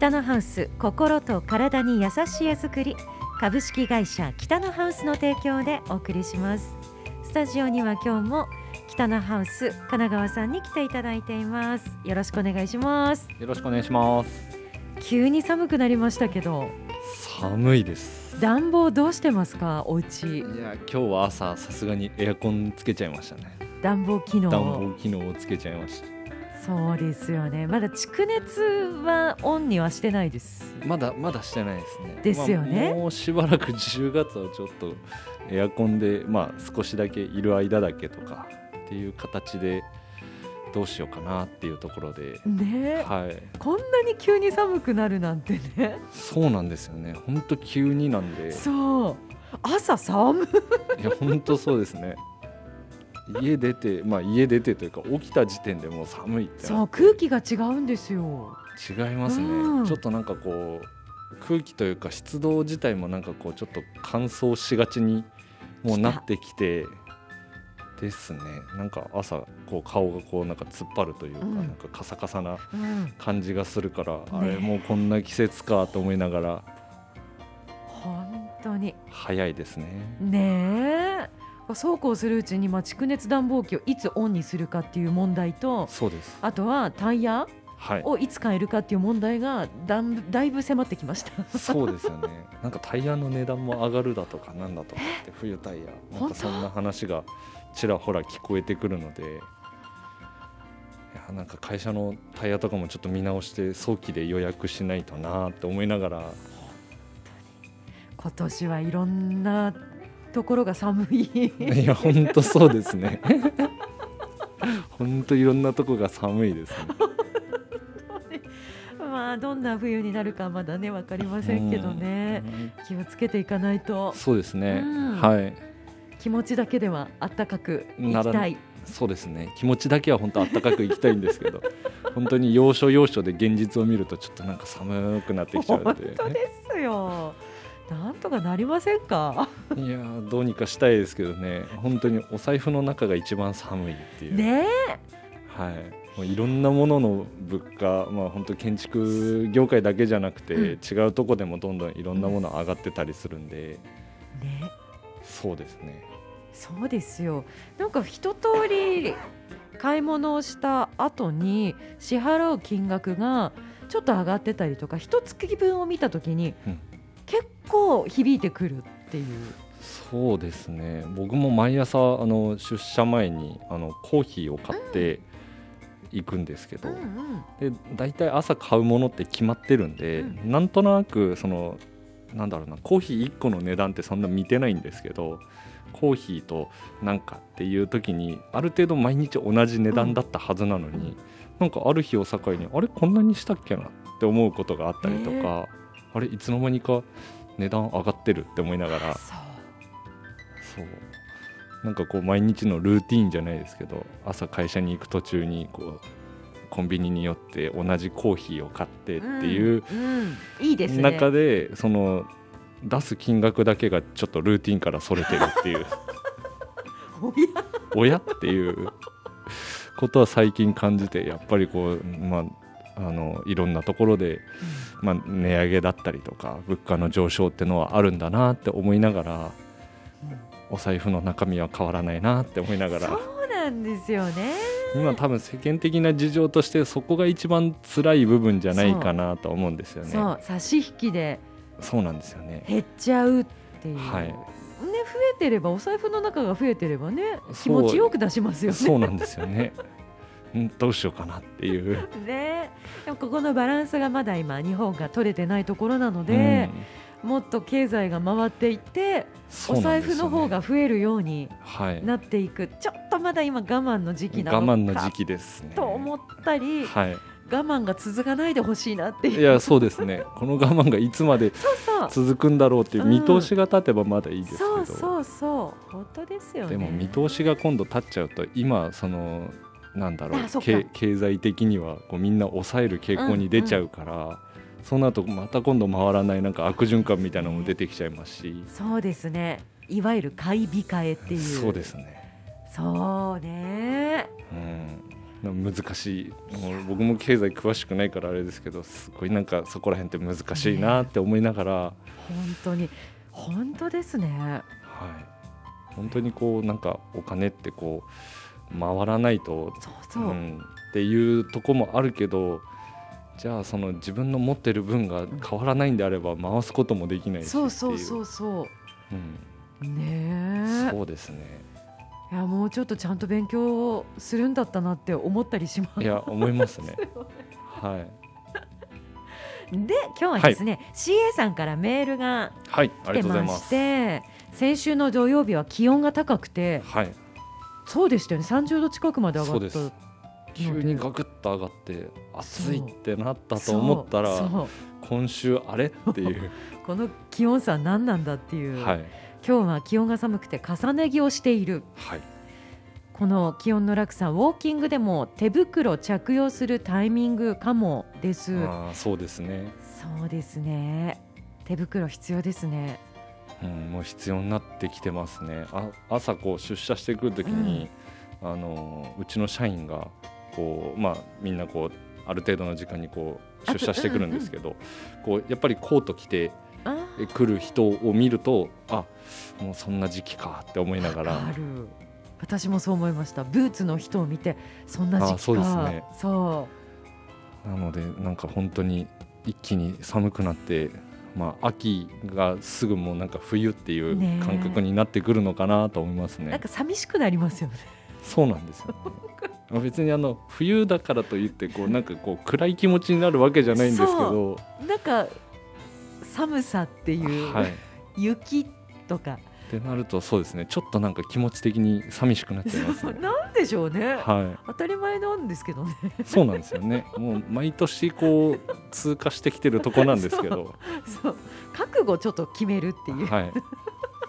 北のハウス心と体に優しい絵作り株式会社北のハウスの提供でお送りします。スタジオには今日も北のハウス神奈川さんに来ていただいています。よろしくお願いします。よろしくお願いします。急に寒くなりましたけど。寒いです。暖房どうしてますか？お家。いや今日は朝さすがにエアコンつけちゃいましたね。暖房機能。暖房機能をつけちゃいましたそうですよね。まだ蓄熱はオンにはしてないです。まだまだしてないですね。ですよね。まあもうしばらく10月はちょっとエアコンでまあ少しだけいる間だけとかっていう形でどうしようかなっていうところで、ね。はい。こんなに急に寒くなるなんてね。そうなんですよね。本当急になんで。そう。朝寒い。いや本当そうですね家出て まあ家出てというか起きた時点でもう寒いってそう空気が違うんですよ。違いますね、うん。ちょっとなんかこう空気というか湿度自体もなんかこうちょっと乾燥しがちにもうなってきてですね。なんか朝こう顔がこうなんか突っ張るというか、うん。なんかカサカサなうん。感じがするから、あね。れもうこんな季節かと思いながら本当に早いですねねえそうこうするうちに、まあ、蓄熱暖房機をいつオンにするかっていう問題とそうです。あとはタイヤはい。をいつ変えるかっていう問題がだんだいぶ迫ってきました。そうですよね。なんかタイヤの値段も上がるだとかなんだとかって冬タイヤ。なんかそんな話がちらほら聞こえてくるので。いやなんか会社のタイヤとかもちょっと見直して早期で予約しないとなって思いながら。今年はいろんなところが寒い。いや本当そうですね。本当いろんなとこが寒いですね。まあどんな冬になるかまだね分かりませんけどね。うん。気をつけていかないと。そうですね、うん。はい。気持ちだけではあったかくい。ならきたいそうですね。気持ちだけは本当あったかくいきたいんですけど。本当に要所要所で現実を見るとちょっとなんか寒くなってきちゃう本んで当ですよなんとかなりませんか？いやーどうにかしたいですけどね。本当にお財布の中が一番寒いっていう、ねはい、もういろんなものの物価、まあ、本当建築業界だけじゃなくて、うん。違うとこでもどんどんいろんなもの上がってたりするんで、えね。そうですね。そうですよ。なんか一通り買い物をした後に支払う金額がちょっと上がってたりとか一月分を見た時に、うん。結構響いてくるっていう。そうですね。僕も毎朝あの出社前にあのコーヒーを買っていくんですけど、で大体朝買うものって決まってるんで、うなんとなくそのなんだろうなコーヒー1個の値段ってそんな見てないんですけどコーヒーとなんかっていう時にある程度毎日同じ値段だったはずなのに、うん。なんかある日を境にあれこんなにしたっけなって思うことがあったりとか、あれいつの間にか値段上がってるって思いながら。そう。なんかこう毎日のルーティーンじゃないですけど朝会社に行く途中にこうコンビニに寄って同じコーヒーを買ってっていううんうん。いいですね。中でその出す金額だけがちょっとルーティンからそれてるっていう。おや？親っていう。ことは最近感じてやっぱりこうまああのいろんなところで、まあ、値上げだったりとか物価の上昇ってのはあるんだなって思いながらお財布の中身は変わらないなって思いながらそうなんですよね今多分世間的な事情としてそこが一番辛い部分じゃないかなと思うんですよね。そう差し引きでそうなんですよね。減っちゃうっていう、はいね増えてればお財布の中が増えてればね気持ちよく出しますよねそうなんですよね。んどうしようかなっていう。ねでもここのバランスがまだ今日本が取れてないところなので、もっと経済が回っていって、うんお財布の方が増えるようになっていくちょっとまだ今我慢の時期はい、なのか我慢の時期ですね。と思ったり、はい。我慢が続かないでほしいなっていういやそうですね。この我慢がいつまで続くんだろうっていう見通しが立てばまだいいですけど。そうそうそう本当ですよねでも見通しが今度立っちゃうと今そのなんだろう経経済的にはこうみんな抑える傾向に出ちゃうから、そうなるとまた今度回らないなんか悪循環みたいなのも出てきちゃいますし、そうですね。いわゆる買い控えっていう。そうですね、そうね。うん、難しい。もう僕も経済詳しくないからあれですけどすごいなんかそこら辺って難しいなって思いながら、本当に。本当ですね。はい、本当にこうなんかお金ってこう回らないとそうそう、ん、っていうとこもあるけどじゃあその自分の持ってる分が変わらないんであれば回すこともできないしそう。そうそうそいうう。ねうん、え。そうですね。いやもうちょっとちゃんと勉強するんだったなって思ったりします。いや思いますね。はい。で今日はですね、CA さんからメールが来てましますて先週の土曜日は気温が高くてはいそうでしたよね。30度近くまで上がった急にガクッと上がって暑いってなったと思ったら今週あれっていう。この気温差何なんだっていう、はい。今日は気温が寒くて重ね着をしている。はい。この気温の落差ウォーキングでも手袋着用するタイミングかもです。あーそうですね、そうですね。手袋必要ですねうん、もう必要になってきてますね。あ朝こう出社してくるときに、あのうちの社員がこうまあみんなこうある程度の時間にこう出社してくるんですけど、こうやっぱりコート着て来る人を見るとあもうそんな時期かって思いながら。ある。私もそう思いました。ブーツの人を見てそんな時期か。あそうですね。そなのでなんか本当に一気に寒くなって、まあ、秋がすぐもうなんか冬っていう感覚になってくるのかなと思いますね。うなんか寂しくなりますよねそうなんですよ、ねまあ。別にあの冬だからといってこうなんかこう暗い気持ちになるわけじゃないんですけど、なんか寒さっていう、はい。っ雪とかてなるとそうですね。ちょっとなんか気持ち的に寂しくなっちゃいますね。なんでしょうね、は当たり前なんですけどね。い、そうなんですよね。もう毎年こう通過してきてるとこなんですけど、そう覚悟ちょっと決めるっていう、はい。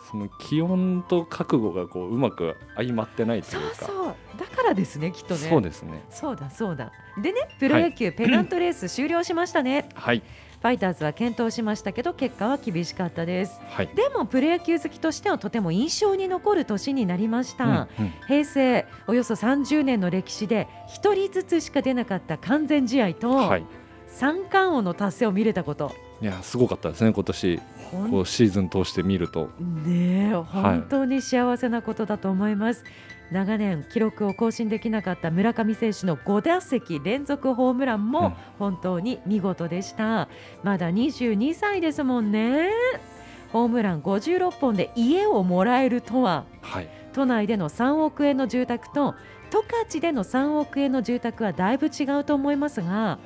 その気温と覚悟がこううまく相まってないとそいううか、そうだからですねきっとね。そうですね。そうだそうだ。でねプロ野球ペナントレース終了しましたね、はいファイターズは検討しましたけど結果は厳しかったです。はい。でもプロ野球好きとしてはとても印象に残る年になりました、うんうん。平成およそ30年の歴史で1人ずつしか出なかった完全試合と、はい。三冠王の達成を見れたこと。いやすごかったですね今年。こうシーズン通して見ると。ねえ本当に幸せなことだと思います、長年記録を更新できなかった村上選手の5打席連続ホームランうん。も本当に見事でした、まだ22歳ですもんね。ホームラン56本で家をもらえるとは。はい。都内での3億円の住宅と十勝での3億円の住宅はだいぶ違うと思いますが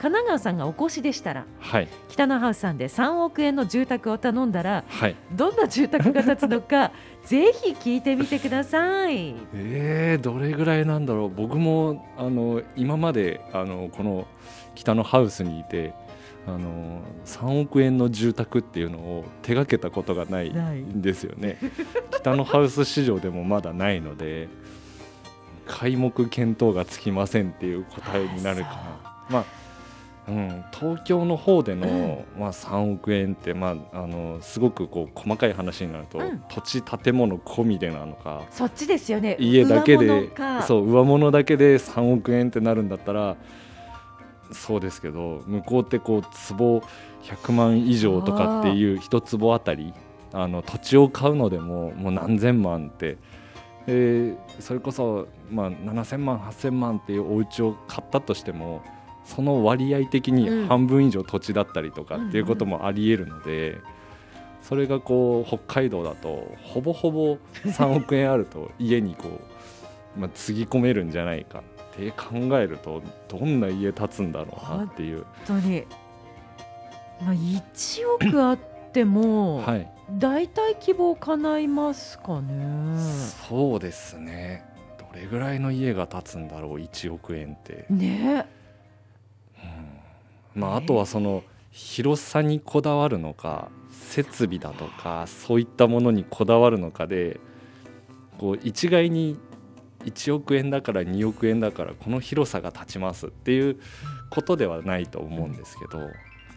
神奈川さんがお越しでしたらはい。北のハウスさんで3億円の住宅を頼んだらはい。どんな住宅が建つのか ぜひ聞いてみてください。えー、どれぐらいなんだろう僕もあの今まであのこの北のハウスにいてあの3億円の住宅っていうのを手がけたことがないんですよね北のハウス市場でもまだないので 皆目見当がつきませんっていう答えになるかなまあうん、東京の方での、まあ、3億円って、まあ、あのすごくこう細かい話になると、うん土地建物込みでなのかそっちですよね。家だけでかそう上物だけで3億円ってなるんだったらそうですけど向こうってこう坪100万以上とかっていう一坪あたりあの土地を買うのでももう何千万って。でそれこそ、まあ、7000万8000万っていうお家を買ったとしてもその割合的うん。に半分以上土地だったりとかっていうこともありえるので、それがこう北海道だとほぼほぼ3億円あると家にこう、まあ、つぎ込めるんじゃないかって考えるとどんな家建つんだろうなっていう、本当に、まあ、1億あっても、はい、大体希望叶いますかね。そうですね。どれぐらいの家が建つんだろう1億円って。ねまあ、あとはその広さにこだわるのか設備だとかそういったものにこだわるのかでこう一概に1億円だから2億円だからこの広さが立ちますっていうことではないと思うんですけど。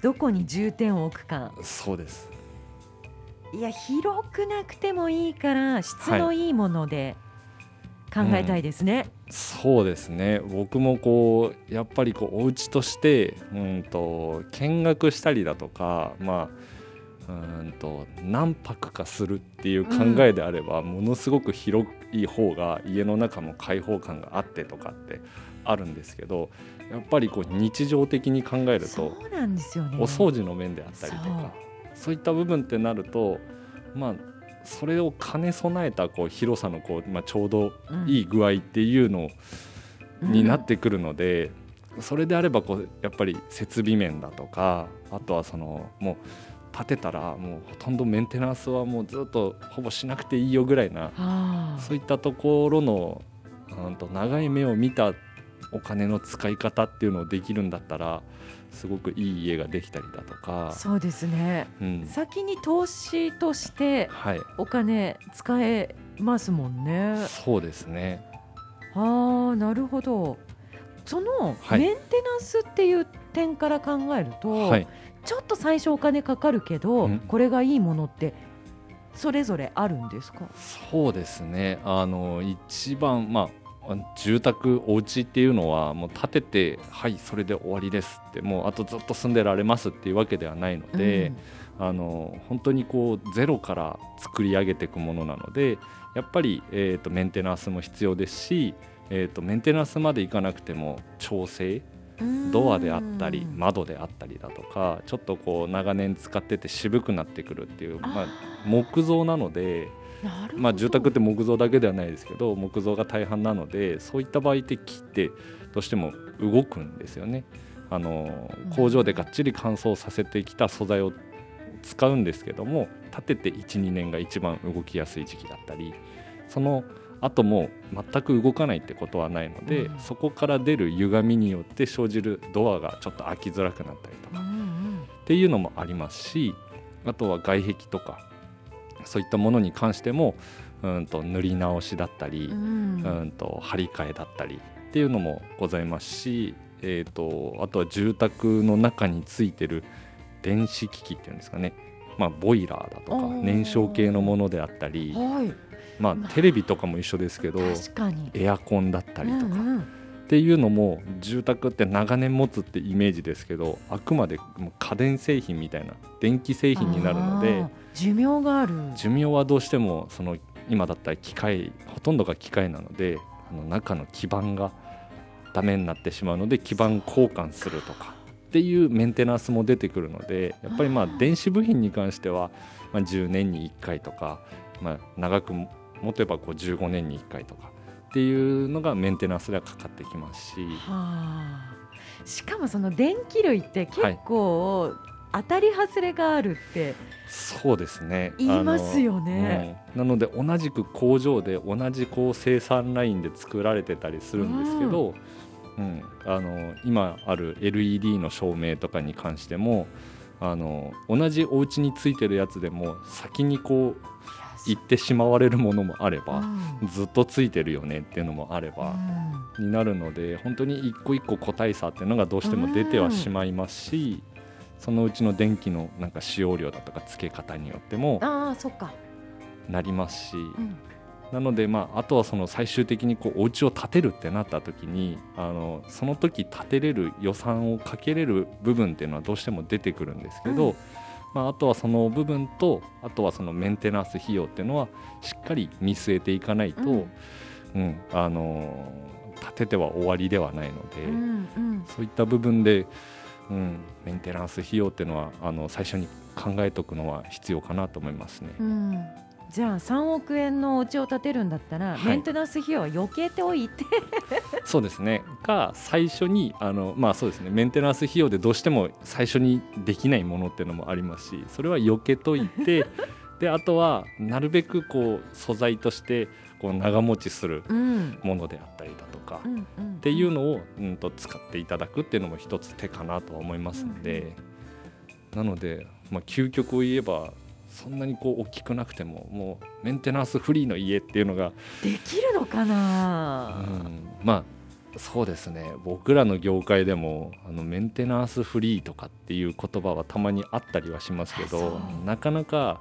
どこに重点を置くか。そうです。いや広くなくてもいいから質のいいもので考えたいですね。うん、そうですね。僕もこうやっぱりこうお家としてうんと見学したりだとかまあうんと何泊かするっていう考えであれば、うん、ものすごく広い方が家の中も開放感があってとかってあるんですけどやっぱりこう日常的に考えるとそうなんですよ、ね、お掃除の面であったりとかそういった部分ってなるとまあそれを兼ね備えたこう広さのこう、まあ、ちょうどいい具合っていうのになってくるので、うん、それであればこうやっぱり設備面だとかあとはそのもう建てたらもうほとんどメンテナンスはもうずっとほぼしなくていいよぐらいなそういったところのうんと長い目を見たお金の使い方っていうのをできるんだったらすごくいい家ができたりだとか。そうですね、うん、先に投資としてお金使えますもんね、はい、そうですね。ああなるほど。そのメンテナンスっていう点から考えると、はい、ちょっと最初お金かかるけど、うん、これがいいものってそれぞれあるんですか？そうですね。あの一番まあ住宅お家っていうのはもう建ててはいそれで終わりですってもうあとずっと住んでられますっていうわけではないので、うん、あの本当にこうゼロから作り上げていくものなのでやっぱり、えーと、メンテナンスも必要ですし、えーと、メンテナンスまでいかなくても調整ドアであったり窓であったりだとかちょっとこう長年使ってて渋くなってくるっていうまあ、木造なので。まあ、住宅って木造だけではないですけど木造が大半なのでそういった場合って木ってどうしても動くんですよね。あの工場でがっちり乾燥させてきた素材を使うんですけども立てて12年が一番動きやすい時期だったりその後も全く動かないってことはないので、うん、そこから出る歪みによって生じるドアがちょっと開きづらくなったりとか、うんうん、っていうのもありますしあとは外壁とかそういったものに関してもうんと塗り直しだったり、うん、うんと張り替えだったりっていうのもございますし、えーと、あとは住宅の中についてる電子機器っていうんですかね、まあ、ボイラーだとか燃焼系のものであったり、はい、まあ、テレビとかも一緒ですけどエアコンだったりとか。うんうん。っていうのも住宅って長年持つってイメージですけどあくまで家電製品みたいな電気製品になるので寿命がある。寿命はどうしてもその今だったら機械ほとんどが機械なのであの中の基板がダメになってしまうので基板交換するとかっていうメンテナンスも出てくるのでやっぱりまあ電子部品に関してはまあ10年に1回とか、まあ、長く持てばこう15年に1回とかっていうのがメンテナンスではかかってきますし。はあ、しかもその電気類って結構、はい当たり外れがあるってそうですね。言いますよね、うん、なので同じく工場で同じこう生産ラインで作られてたりするんですけど、うん、うん、あの今ある LED の照明とかに関してもあの同じお家についてるやつでも先にこう行ってしまわれるものもあれば、うん、ずっとついてるよねっていうのもあれば、うん、になるので本当に一個一個個体差っていうのがどうしても出てはしまいますし、そのうちの電気のなんか使用量だとか付け方によってもなりますし、うん、なので、まあ、あとはその最終的にこうお家を建てるってなった時にあのその時建てれる予算をかけれる部分っていうのはどうしても出てくるんですけど、うん、まあ、あとはその部分とあとはそのメンテナンス費用っていうのはしっかり見据えていかないと、うん、うん、あの建てては終わりではないので、うんうん、そういった部分でうん、メンテナンス費用っていうのはあの最初に考えておくのは必要かなと思いますね。うん。じゃあ3億円のお家を建てるんだったら、はい、メンテナンス費用は避けておいて。そうですね。が最初にあの、まあ、そうですね。メンテナンス費用でどうしても最初にできないものっていうのもありますしそれは避けといて であとはなるべくこう素材としてこう長持ちするものであったりだとか、っていうのを、うんと使っていただくっていうのも一つ手かなとは思いますので、なので、まあ、究極を言えばそんなにこう大きくなくてももうメンテナンスフリーの家っていうのができるのかな、うん、まあそうですね。僕らの業界でもあのメンテナンスフリーとかっていう言葉はたまにあったりはしますけどなかなか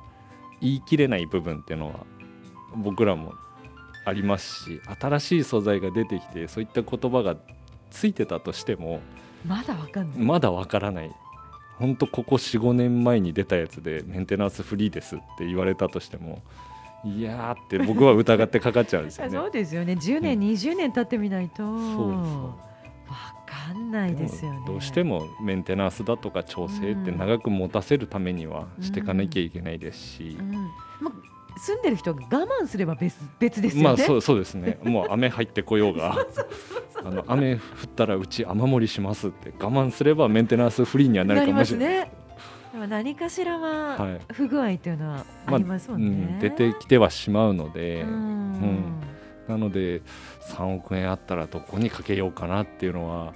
言い切れない部分っていうのは僕らもありますし新しい素材が出てきてそういった言葉がついてたとしてもまだわかんない。まだわからない。本当ここ45年前に出たやつでメンテナンスフリーですって言われたとしてもいやーって僕は疑ってかかっちゃうんですよね。そうですよね。10年、うん。20年経ってみないとそうわかんないですよね。どうしてもメンテナンスだとか調整って長く持たせるためにはしていかなきゃいけないですし、うん。まあ、住んでる人が我慢すれば別別ですよね、まあそうそうですね。もう雨入ってこようが。あの雨降ったらうち雨漏りしますって我慢すればメンテナンスフリーにはなるかもしれない。ねでも何かしらははい不具合というのはありますもんね、うん、出てきてはしまうので、うん。なので3億円あったらどこにかけようかなっていうのは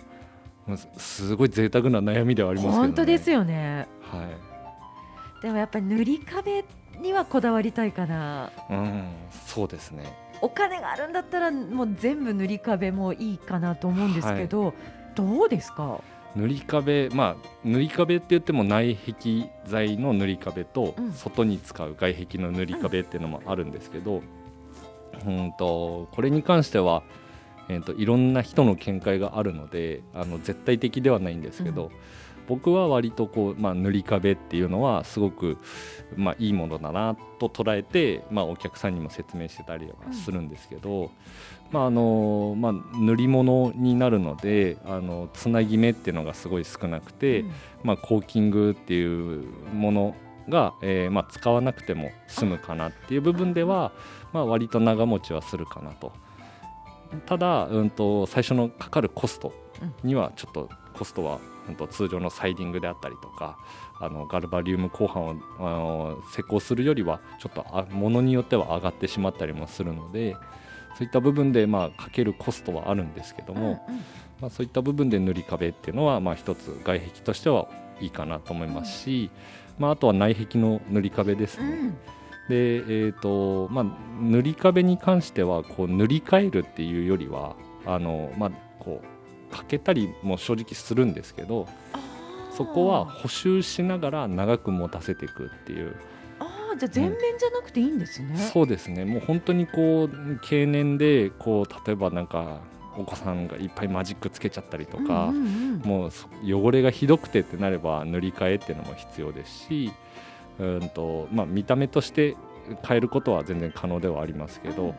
まあすすごい贅沢な悩みではありますけど、ね、本当ですよね。はい。でもやっぱり塗り壁にはこだわりたいかな。うん、そうですね。お金があるんだったらもう全部塗り壁もいいかなと思うんですけど、どうですか？塗り壁まあ塗り壁って言っても内壁材の塗り壁とうん。外に使う外壁の塗り壁っていうのもあるんですけど、うん、とこれに関しては、えー、といろんな人の見解があるのであの絶対的ではないんですけど、うん僕は割とこう、まあ、塗り壁っていうのはすごく、まあ、いいものだなと捉えて、まあ、お客さんにも説明してたりはするんですけど、まああのまあ、塗り物になるのであのつなぎ目っていうのがすごい少なくて、うん。まあ、コーキングっていうものが、えーまあ、使わなくても済むかなっていう部分では、まあ、割と長持ちはするかなと。ただ、うん、と最初のかかるコストにはちょっとコストは、通常のサイディングであったりとかあのガルバリウム鋼板をあの施工するよりはちょっとあ物によっては上がってしまったりもするのでそういった部分で、まあ、かけるコストはあるんですけども、うんうん。まあ、そういった部分で塗り壁っていうのは、まあ、一つ外壁としてはいいかなと思いますし、まあ、あとは内壁の塗り壁ですね。うん。で、えーとまあ、塗り壁に関してはこう塗り替えるっていうよりはあの、まあ、こうかけたりも正直するんですけどそこは補修しながら長く持たせていくっていう。じゃあ全面じゃなくていいんですね、そうですね。もう本当にこう経年でこう例えばなんかお子さんがいっぱいマジックつけちゃったりとか、うんうんうん。もうそ汚れがひどくてってなれば塗り替えっていうのも必要ですしうんと、まあ、見た目として変えることは全然可能ではありますけど、うん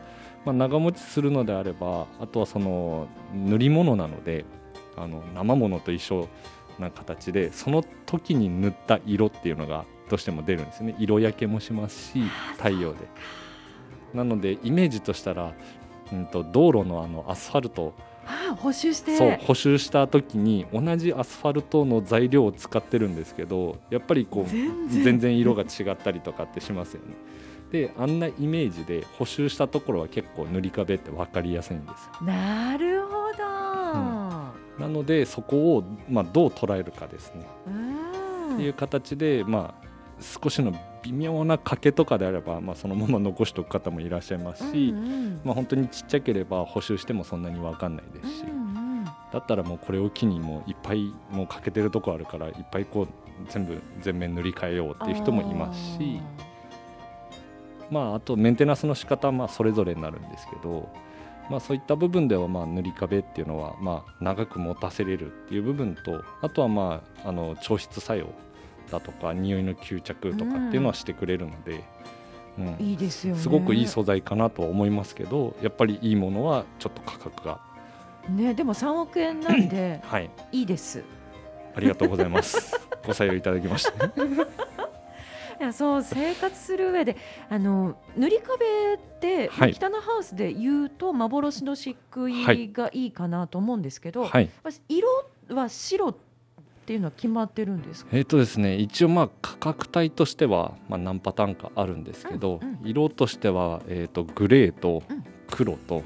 まあ、長持ちするのであればあとはその塗り物なのであの生物と一緒な形でその時に塗った色っていうのがどうしても出るんですよね色焼けもしますし太陽で。なのでイメージとしたら、うん、と道路のあのアスファルトあー補修してそう補修した時に同じアスファルトの材料を使ってるんですけどやっぱりこう全然色が違ったりとかってしますよね。であんなイメージで補修したところは結構塗り壁って分かりやすいんですよ。なるほど、なのでそこを、まあ、どう捉えるかですね。うんっていう形で、まあ、少しの微妙な欠けとかであれば、まあ、そのまま残しておく方もいらっしゃいますし、うんうんまあ、本当にちっちゃければ補修してもそんなに分かんないですし。うんうんだったらもうこれを機にもういっぱいもう欠けてるとこあるからいっぱいこう全部全面塗り替えようっていう人もいますしまああとメンテナンスの仕方はまあそれぞれになるんですけど、まあ、そういった部分ではまあ塗り壁っていうのはまあ長く持たせれるっていう部分とあとはまああの調湿作用だとか匂いの吸着とかっていうのはしてくれるので、うん。いいですよね。すごくいい素材かなとは思いますけどやっぱりいいものはちょっと価格が。ねでも3億円なんではい。いいです。ありがとうございます。ご採用いただきまして。いやそう生活する上であの塗り壁って、はい。北のハウスで言うと幻の漆はい喰がい。いかなと思うんですけど、はい。色は白っていうのは決まってるんですか？えっ、とですね、一応まあ価格帯としてはまあ何パターンかあるんですけど、うんうん。色としてはえっ、とグレーとうん。黒と。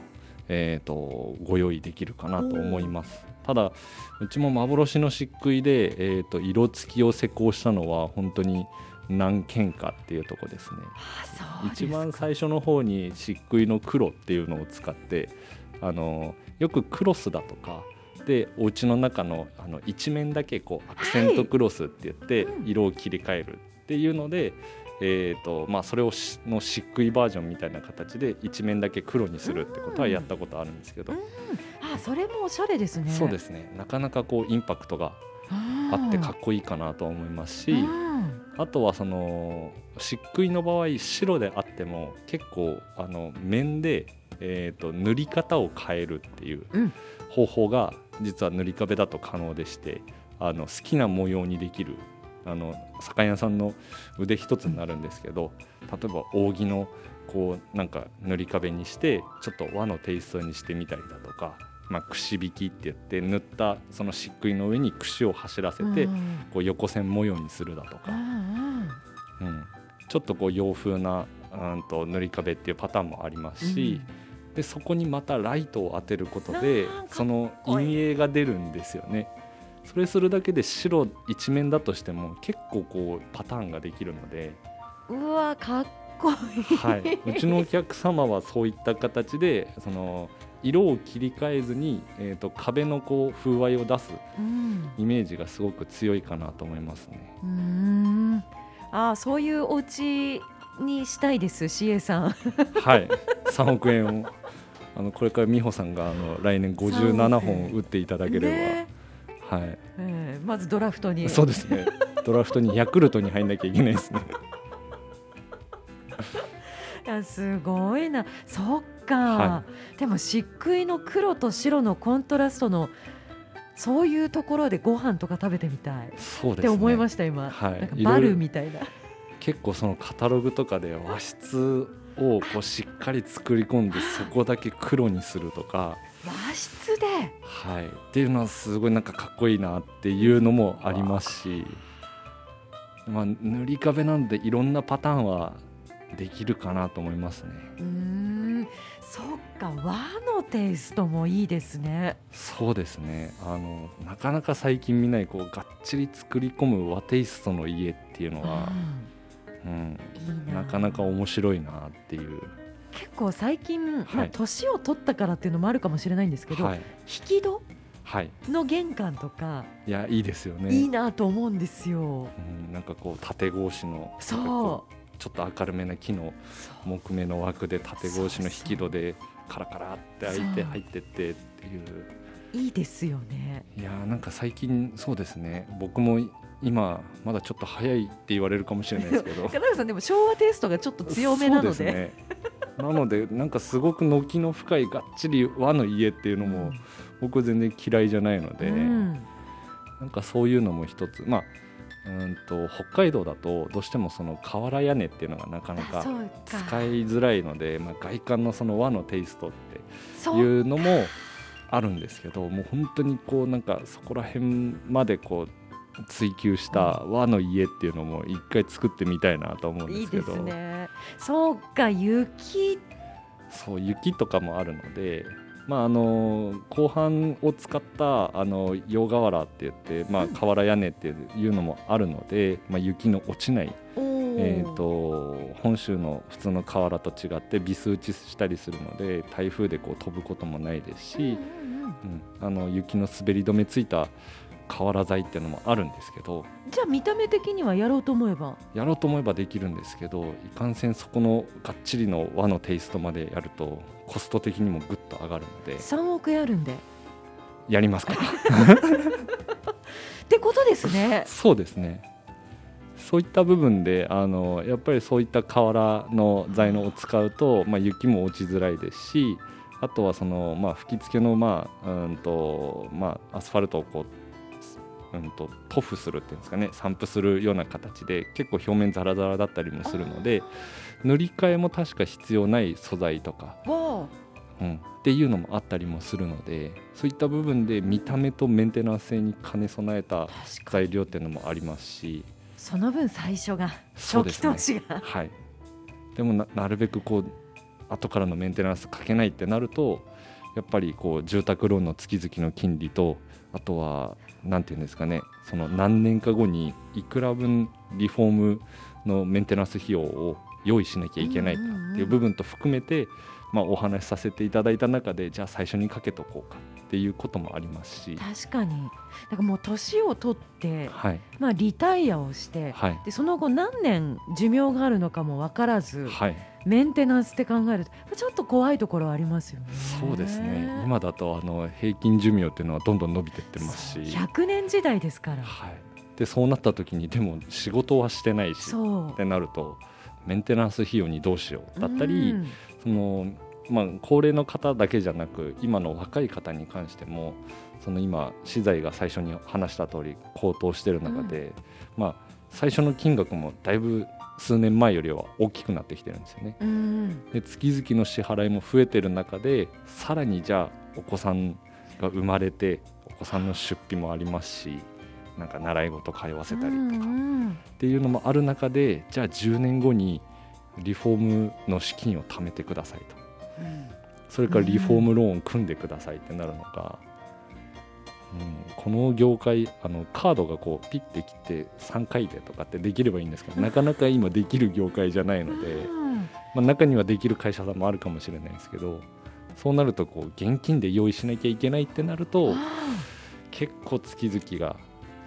えー、とご用意できるかなと思います。ただうちも幻の漆喰で、えー、と色付きを施工したのは本当に何件かっていうところですね。す一か番最初の方に漆喰の黒っていうのを使ってあのよくクロスだとかでお家の中のあの一面だけこうアクセントクロスって言ってうん。色を切り替えるっていうので、えーとまあ、それをしの漆喰バージョンみたいな形で一面だけ黒にするってことはやったことあるんですけど、うん。あそれもおしゃれですね。そうですね。なかなかこうインパクトがあってかっこいいかなと思いますし、うんあとはその漆喰の場合白であっても結構あの面で、えー、と塗り方を変えるっていううん。方法が実は塗り壁だと可能でしてあの好きな模様にできるあの酒屋さんの腕一つになるんですけど例えば扇のこうなんか塗り壁にしてちょっと和のテイストにしてみたりだとか、まあ、串引きって言って塗ったその漆喰の上に串を走らせてうんこう横線模様にするだとうか。ん。うん、ちょっとこう洋風なうんと塗り壁っていうパターンもありますし、でそこにまたライトを当てることでその陰影が出るんですよね。それするだけで白一面だとしても結構こうパターンができるので、うんうわかっこいい、はい、うちのお客様はそういった形でその色を切り替えずに、えー、と壁のこう風合いを出すうん。イメージがすごく強いかなと思いますね。うーん。あーそういうお家にしたいです CA さん。はい、3億円を。あのこれから美穂さんがあの来年57本打っていただければ、ね。はい、えーまずドラフトに。そうですね。ドラフトにヤクルトに入んなきゃいけないですね。いやすごいな。そっか、はでも漆喰の黒と白のコントラストのそういうところでご飯とか食べてみたい。っそうですね。て思いました今、はい。なんかバルみたいな。結構そのカタログとかで和室をこうしっかり作り込んでそこだけ黒にするとか、和室で？はい、っていうのはすごいなんかかっこいいなっていうのもありますし、まあ、塗り壁なんでいろんなパターンはできるかなと思いますね。うーん。そっか和のテイストもいいですね。そうですね。あのなかなか最近見ないこうがっちり作り込む和テイストの家っていうのは、うん、うん。いいな。なかなか面白いなっていう、結構最近、まあはい。年を取ったからっていうのもあるかもしれないんですけど、はい、引き戸はい、の玄関とか、いやいいですよね。いいなと思うんですよ。うん、なんかこう縦格子のそこうちょっと明るめな木のう木目の枠で縦格子の引き戸でカラカラって開いて入ってってっていう。いいですよね。いやーなんか最近そうですね。僕も今まだちょっと早いって言われるかもしれないですけど。さんでも昭和テイストがちょっと強めなので。ね。なのでなんかすごく軒の深いがっちり和の家っていうのも僕全然嫌いじゃないので、うん。なんかそういうのも一つ。まあうんと北海道だとどうしてもその瓦屋根っていうのがなかなか使いづらいので、まあ、外観のその和のテイストってそいううのもあるんですけどもう本当にこうなんかそこら辺までこう追求した和の家っていうのも一回作ってみたいなと思うんでいいすけど。ですね。そうか雪。そう雪とかもあるので、まあ、あの後半を使ったあの洋瓦って言って、まあ、瓦屋根っていうのもあるので、まあ、雪の落ちない、えー、と本州の普通の瓦と違ってビス打ちしたりするので台風でこう飛ぶこともないですし、うん、あの雪の滑り止めついた瓦材っていうのもあるんですけどじゃあ見た目的にはやろうと思えば？やろうと思えばできるんですけどいかんせんそこのがっちりの和のテイストまでやるとコスト的にもぐっと上がるので3億円あるんで。やりますか？ってことですね。そうですねそういった部分であのやっぱりそういった瓦の材のを使うと、まあ、雪も落ちづらいですしあとはその、まあ、吹き付けの、まあうんとまあ、アスファルトをこう、うん、と塗布するっていうんですかね。散布するような形で結構表面ザラザラだったりもするので塗り替えも確か必要ない素材とか、わうん、っていうのもあったりもするのでそういった部分で見た目とメンテナンス性に兼ね備えた材料っていうのもありますし、その分最初が初期投資が。はい、でもななるべくこう後からのメンテナンスかけないってなるとやっぱりこう住宅ローンの月々の金利とあとはなんていうんですかねその何年か後にいくら分リフォームのメンテナンス費用を用意しなきゃいけないかっていう部分と含めて、まあ、お話しさせていただいた中でじゃあ最初にかけとこうかっっていうこともありますし。確かに。なんかもう年を取って、はい。まあ、リタイアをしてはい。でその後何年寿命があるのかも分からず、はいメンテナンスって考えるとちょっと怖いところはありますよね。そうですね。今だとあの平均寿命っていうのはどんどん伸びてってますし。100年時代ですから。はい、でそうなった時にでも仕事はしてないしそう。ってなるとメンテナンス費用にどうしようだったり、うん。そのまあ、高齢の方だけじゃなく今の若い方に関してもその今資材が最初に話した通り高騰している中で、まあ、最初の金額もだいぶ数年前よりは大きくなってきてるんですよね。うん。で月々の支払いも増えてる中でさらにじゃあお子さんが生まれてお子さんの出費もありますしなんか習い事通わせたりとか。うんっていうのもある中でじゃあ10年後にリフォームの資金を貯めてくださいとうんそれからリフォームローン組んでくださいってなるのか、うん、この業界あのカードがこうピッて切って3回でとかってできればいいんですけどなかなか今できる業界じゃないので。うんまあ、中にはできる会社さんもあるかもしれないですけどそうなるとこう現金で用意しなきゃいけないってなるとあ結構月々が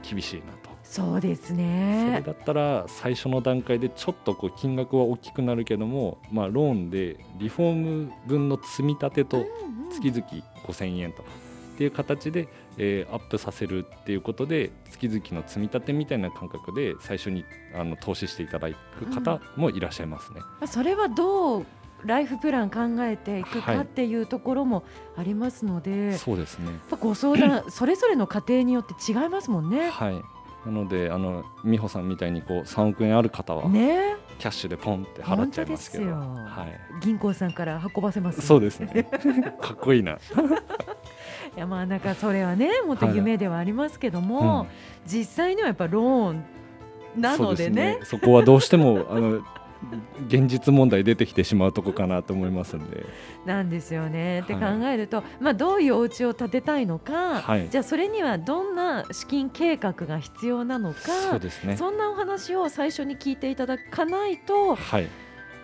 厳しいなと。そうですそれね。だったら最初の段階でちょっとこう金額は大きくなるけども、まあ、ローンでリフォーム分の積み立てと月々5000円とかっていう形で、えーアップさせるっていうことで月々の積み立てみたいな感覚で最初にあの投資していただく方もいらっしゃいますね。まあそれはどうライフプラン考えていくはいかっていうところもありますので、やっそうですね。ぱご相談 それぞれの家庭によって違いますもんね。はい、なのであの美穂さんみたいにこう3億円ある方はね。キャッシュでポンって払っちゃいますけど、本当ですよ。は銀行さんから運ばせます、い、そうですね。かっこいいな、いやまあなんかそれはねもっと夢ではありますけども、うん。実際にはやっぱローンなのでね。そうすそこはどうしても あの現実問題出てきてしまうとこかなと思いますんで、なんですよね。って考はい。えると、まあどういうお家を建てたいのか、はい。じゃあそれにはどんな資金計画が必要なのか、そうですね。そんなお話を最初に聞いていただかないと、やっはい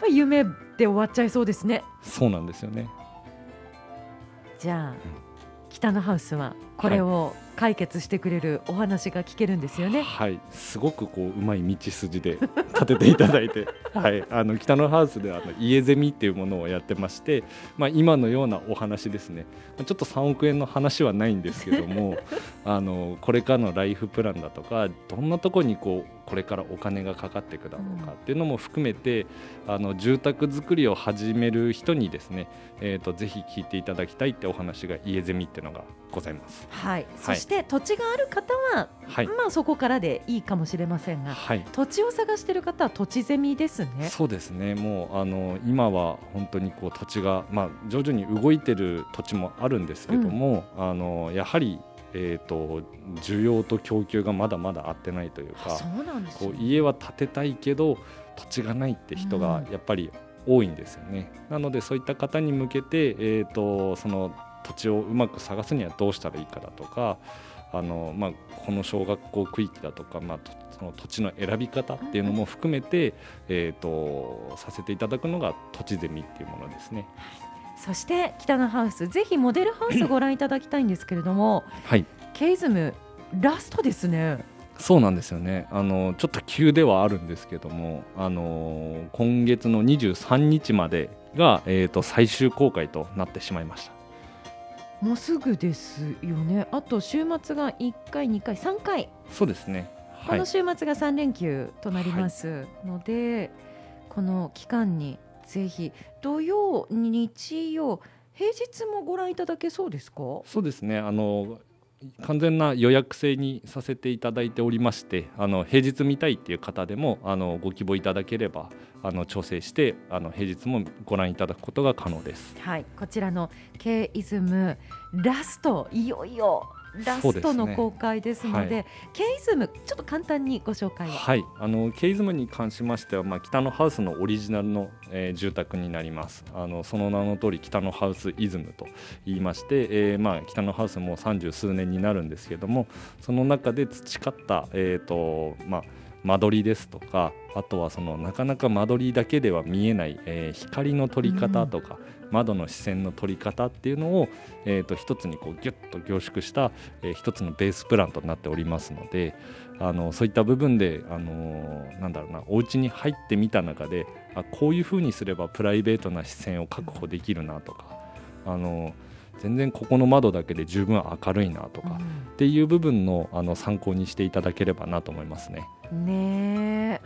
ぱり夢で終わっちゃいそうですね。そうなんですよね。じゃあ、北のハウスはこれを解決してくれるお話が聞けるんですよね。はい。すごくこううまい道筋で立てていただいて、はい、あの北のハウスではあの家ゼミっていうものをやってまして、まあ、今のようなお話ですね。まあちょっと3億円の話はないんですけども あのこれからのライフプランだとかどんなところにこうこれからお金がかかっていくだろうかっていうのも含めて、あの住宅作りを始める人にですね、えー、とぜひ聞いていただきたいってお話が家ゼミっていうのがございます。はい。そして土地がある方は、はい、まあそこからでいいかもしれませんが、はい。土地を探している方は土地ゼミですね。そうですね。もうあの今は本当にこう土地が、まあ、徐々に動いてる土地もあるんですけども、あのやはり、えー、と需要と供給がまだまだ合ってないというかそうなんですよこう家は建てたいけど土地がないって人がやっぱり多いんですよね。なのでそういった方に向けて、えー、とその土地をうまく探すにはどうしたらいいかだとかあの、まあ、この小学校区域だとか、まあ、とその土地の選び方っていうのも含めて、えー、とさせていただくのが土地ゼミっていうものですね。そして北のハウスぜひモデルハウスご覧いただきたいんですけれどもはい。ケイズムラストですね。そうなんですよね。あのちょっと急ではあるんですけどもあの今月の23日までが、えー、と最終公開となってしまいました。もうすぐですよね。あと週末が1回2回3回。そうですね。はい。この週末が3連休となりますので、この期間にぜひ土曜日曜平日もご覧いただけそうですか？そうですね。あの完全な予約制にさせていただいておりましてあの平日見たいっていう方でもあのご希望いただければあの調整してあの平日もご覧いただくことが可能です。はいこちらの K イズムラストいよいよラストの公開ですのでは K イズムちょっと簡単にご紹介を。はい、あのケイズムに関しましては、まあ、北のハウスのオリジナルの、えー住宅になります。あのその名の通り北のハウスイズムと言いまして、えーまあ、北のハウスも三十数年になるんですけどもその中で培った、えーとまあ、間取りですとかあとはそのなかなか間取りだけでは見えない、えー、光の取り方とか、うん、窓の視線の取り方っていうのを、えー、と一つにこうギュッと凝縮した、えー、一つのベースプランとなっておりますのであのそういった部分で、あのー、なんだろうなお家に入ってみた中であこういうふうにすればプライベートな視線を確保できるなとか、あのー全然ここの窓だけで十分明るいなとか、っていう部分のあの参考にしていただければなと思いますね。ね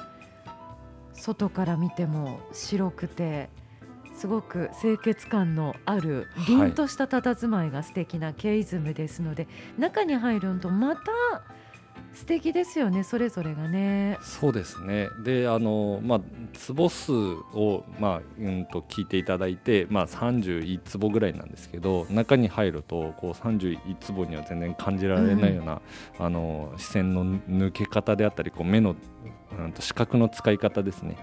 外から見ても白くてすごく清潔感のある凛とした佇まいが素敵なケイズムですので、はい、中に入るとまた素敵ですよねそれぞれがね。そうですね。であのまあ坪数をまあうんと聞いていただいてまあ31坪ぐらいなんですけど中に入るとこう31坪には全然感じられないような、うん、あの視線の抜け方であったりこう目の、うん、と視覚の使い方ですね。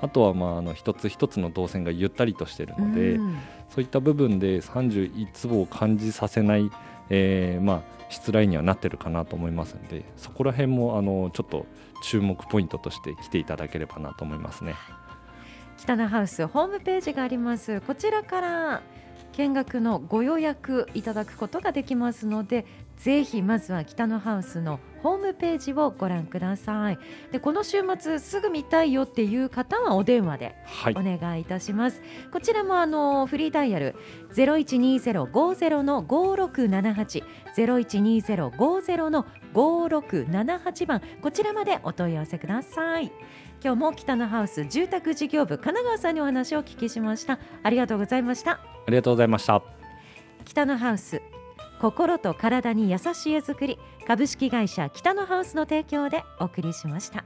あとはまああの一つ一つの動線がゆったりとしているので、うん、そういった部分で31坪を感じさせない、えー、まあ失礼にはなってるかなと思いますのでそこら辺もあのちょっと注目ポイントとして来ていただければなと思いますね。北のハウスホームページがありますこちらから見学のご予約いただくことができますのでぜひまずは北のハウスのホームページをご覧ください。でこの週末すぐ見たいよっていう方はお電話でお願いいたします、はい、こちらもあのフリーダイヤル012050の5678 012050の5678番こちらまでお問い合わせください。今日も北のハウス住宅事業部神奈川さんにお話をお聞きしました。ありがとうございました。ありがとうございました。北のハウス心と体に優しい絵作り株式会社北のハウスの提供でお送りしました。